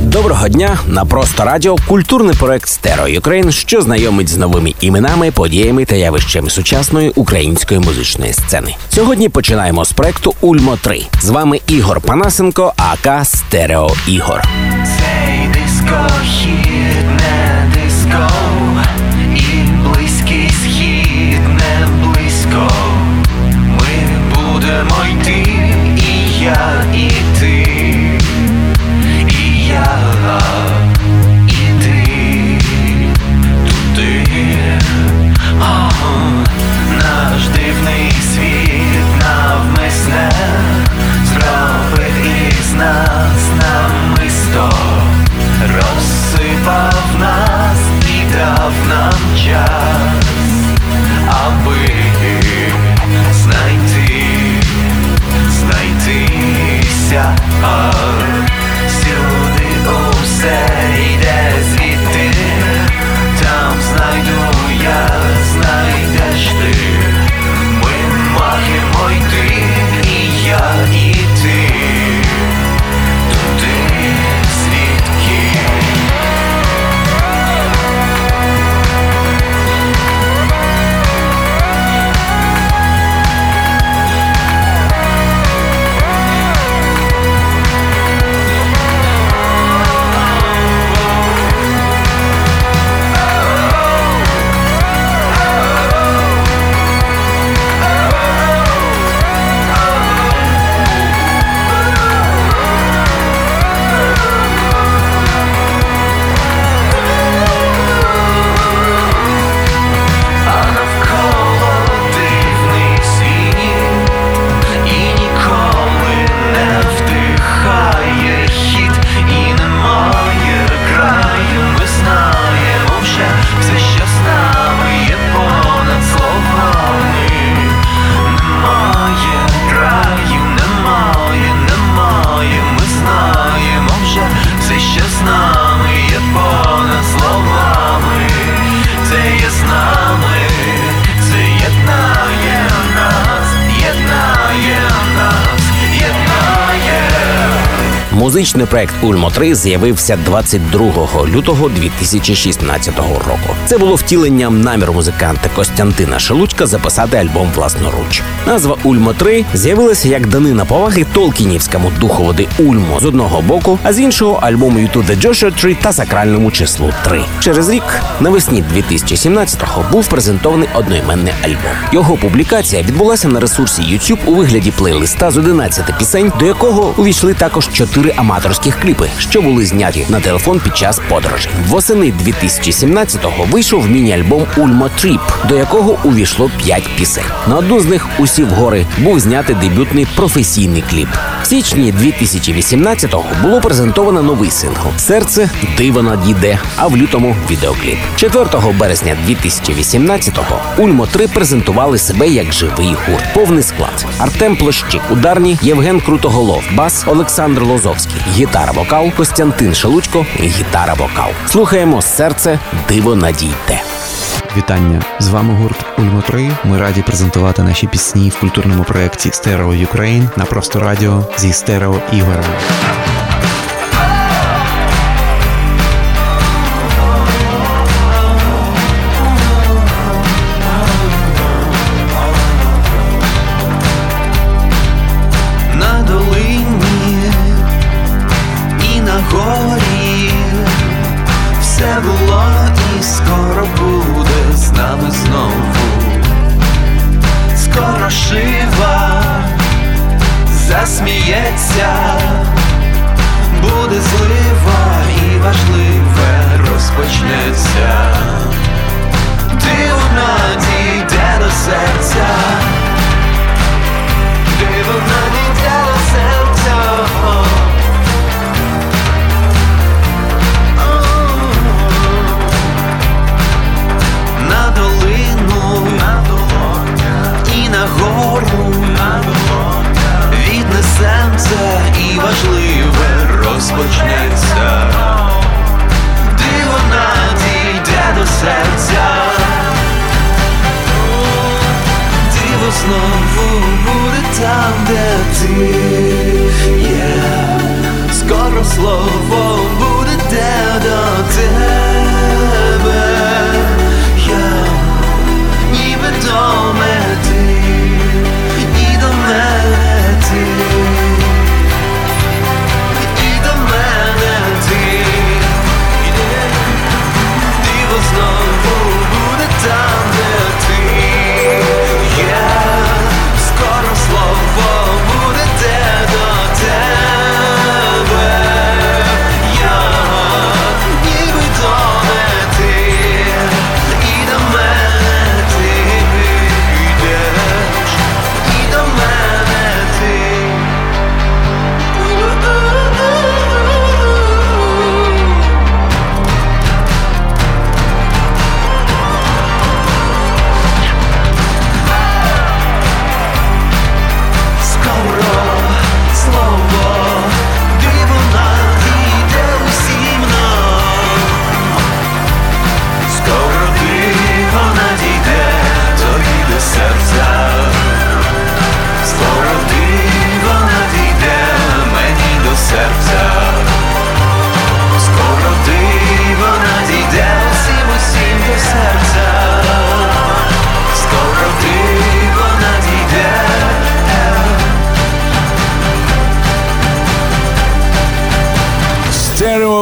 Доброго дня на просто радіо культурний проект Stereo Ukraine, що знайомить з новими іменами, подіями та явищами сучасної української музичної сцени. Сьогодні починаємо з проекту Ульмо 3 З вами Ігор Панасенко, aka Стерео Ігор. Цей дискохід не диско І близький схід не близько Ми будемо йти, Музичний проект Ульмо 3 з'явився 22 лютого 2016 року. Це було втіленням наміру музиканта Костянтина Шелудька записати альбом власноруч. Назва Ульмо 3 з'явилася як данина поваги Толкінівському духоводи Ульмо з одного боку, а з іншого альбому YouTube The Joshua Tree та сакральному числу 3. Через рік навесні 2017-го був презентований одноіменний альбом. Його публікація відбулася на ресурсі YouTube у вигляді плейлиста з 11 пісень, до якого увійшли також чотири аматорських кліпи, що були зняті на телефон під час подорожей. Восени 2017-го вийшов міні-альбом Ульма Тріп, до якого увійшло п'ять пісень. На одну з них усі в гори був знятий дебютний професійний кліп. Січні 2018-го було презентовано новий сингл Серце диво надійде, а в лютому відеокліп. 4 березня 2018-го Ульмо 3 презентували себе як живий гурт. Повний склад: Артем Площик, ударні, Євген Крутоголов, бас, Олександр Лозовський, гітара, вокал, Костянтин Шелудько, гітара, вокал. Слухаємо серце диво надійде. Вітання! З вами гурт Ульма 3. Ми раді презентувати наші пісні в культурному проєкті Stereo Ukraine на просто радіо зі стерео Ігорем.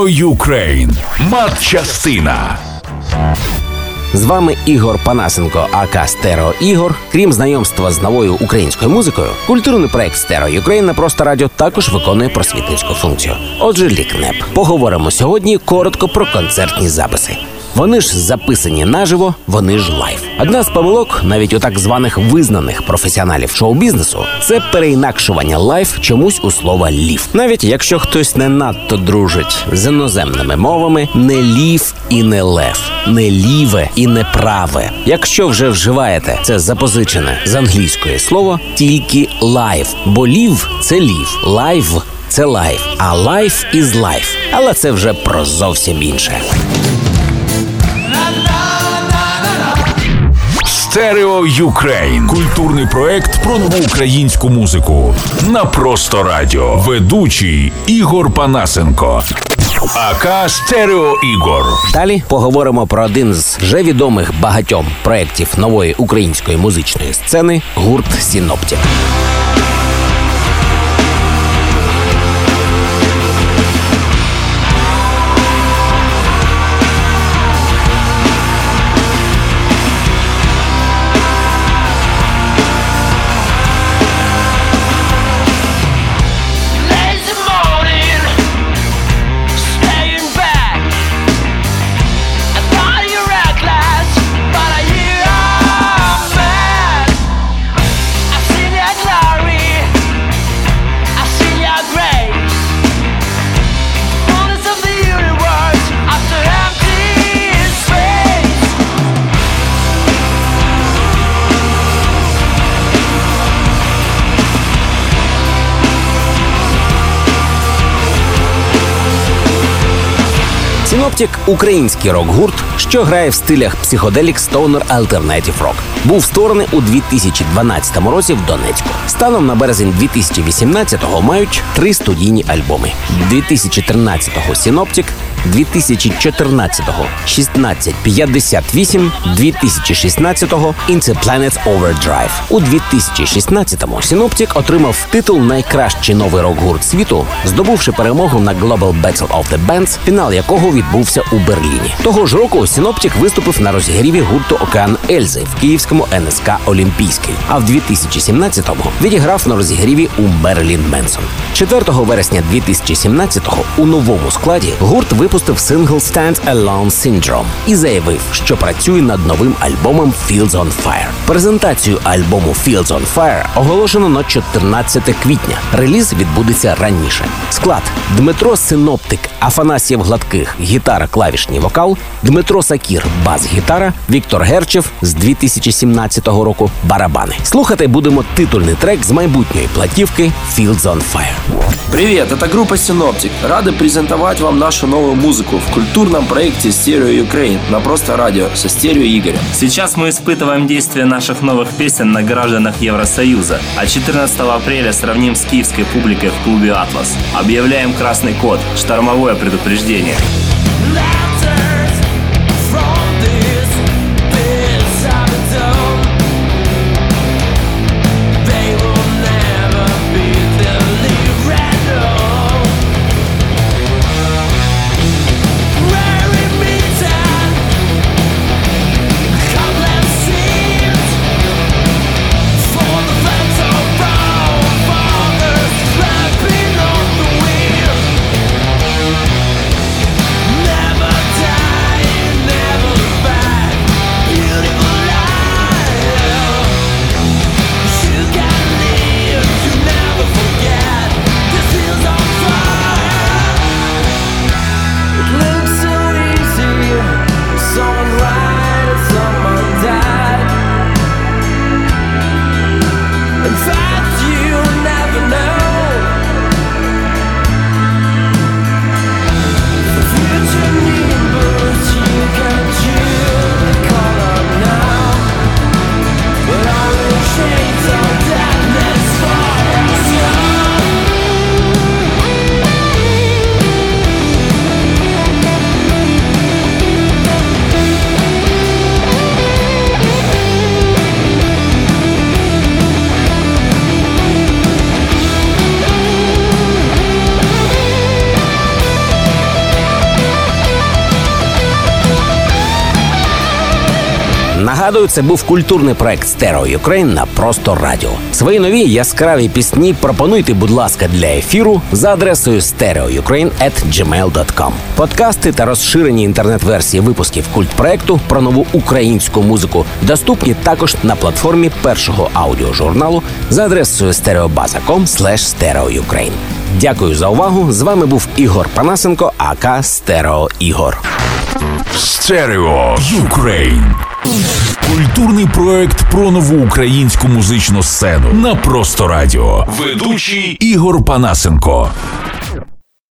Ukraine. Матчастина. З вами Ігор Панасенко, aka Стерео Ігор. Крім знайомства з новою українською музикою, культурний проект Stereo Ukraine на просто радіо також виконує просвітницьку функцію. Отже, лікнеп. Поговоримо сьогодні коротко про концертні записи. Вони ж записані наживо, вони ж live. Одна з помилок, навіть у так званих визнаних професіоналів шоу-бізнесу, це переінакшування live чомусь у слово лів. Навіть якщо хтось не надто дружить з іноземними мовами, не лів і не лев, не ліве і не праве. Якщо вже вживаєте це запозичене з англійської слово, тільки live, бо leave це leave, live. Це live, а life is life. Але це вже про зовсім інше. Stereo Ukraine. Культурний проект про нову українську музику. На просто радіо. Ведучий Ігор Панасенко. aka Стерео Ігор. Далі поговоримо про один з вже відомих багатьом проєктів нової української музичної сцени гурт Сіноптік. Сіноптік український рок-гурт, що грає в стилях psychedelic Stoner Alternative Rock. Був створений у 2012 році в Донецьку. Станом на березень 2018-го мають три студійні альбоми: 2013-го Сіноптік, 2014-го 1658, 2016-го Interplanet Overdrive. У 2016-му Сіноптік отримав титул Найкращий новий рок-гурт світу, здобувши перемогу на Global Battle of the Bands, фінал якого відбувся у Берліні. Того ж року Сіноптік виступив на розігріві гурту Океан Ельзи в київському НСК Олімпійський. А в 2017-му відіграв на розігріві у Мерлін Менсон. 4 вересня 2017-го у новому складі гурт випустив випустив сингл Stand Alone Syndrome і заявив, що працює над новим альбомом Fields on Fire. Презентацію альбому Fields on Fire оголошено на 14 квітня. Реліз відбудеться раніше. Склад Дмитро Синоптик, Афанасьєв Гладких, гітара, клавіші, вокал, Дмитро Сакір, бас-гітара, Віктор Герчев з 2017 року барабани. Слухати будемо титульний трек з майбутньої платівки Fields on Fire. Привет, это группа Синоптик. Рады презентовать вам нашу новую музыку в культурном проекте Stereo Ukraine на просто радио со стерео Игорем. Сейчас мы испытываем действие наших новых песен на гражданах Евросоюза, а 14 апреля сравним с киевской публикой в клубе «Атлас». Объявляем красный код – штормовое предупреждение. Нагадую, це був культурний проект Stereo Ukraine на просто радіо. Свої нові яскраві пісні пропонуйте, будь ласка, для ефіру за адресою stereoukraine.gmail.com. Подкасти та розширені інтернет-версії випусків культпроекту про нову українську музику доступні також на платформі першого аудіожурналу за адресою stereobaza.com stereoukraine. Дякую за увагу. З вами був Ігор Панасенко, АК Стерео Ігор. Stereo Ukraine. Культурний проект про нову українську музичну сцену на просто радіо. Ведучий Ігор Панасенко.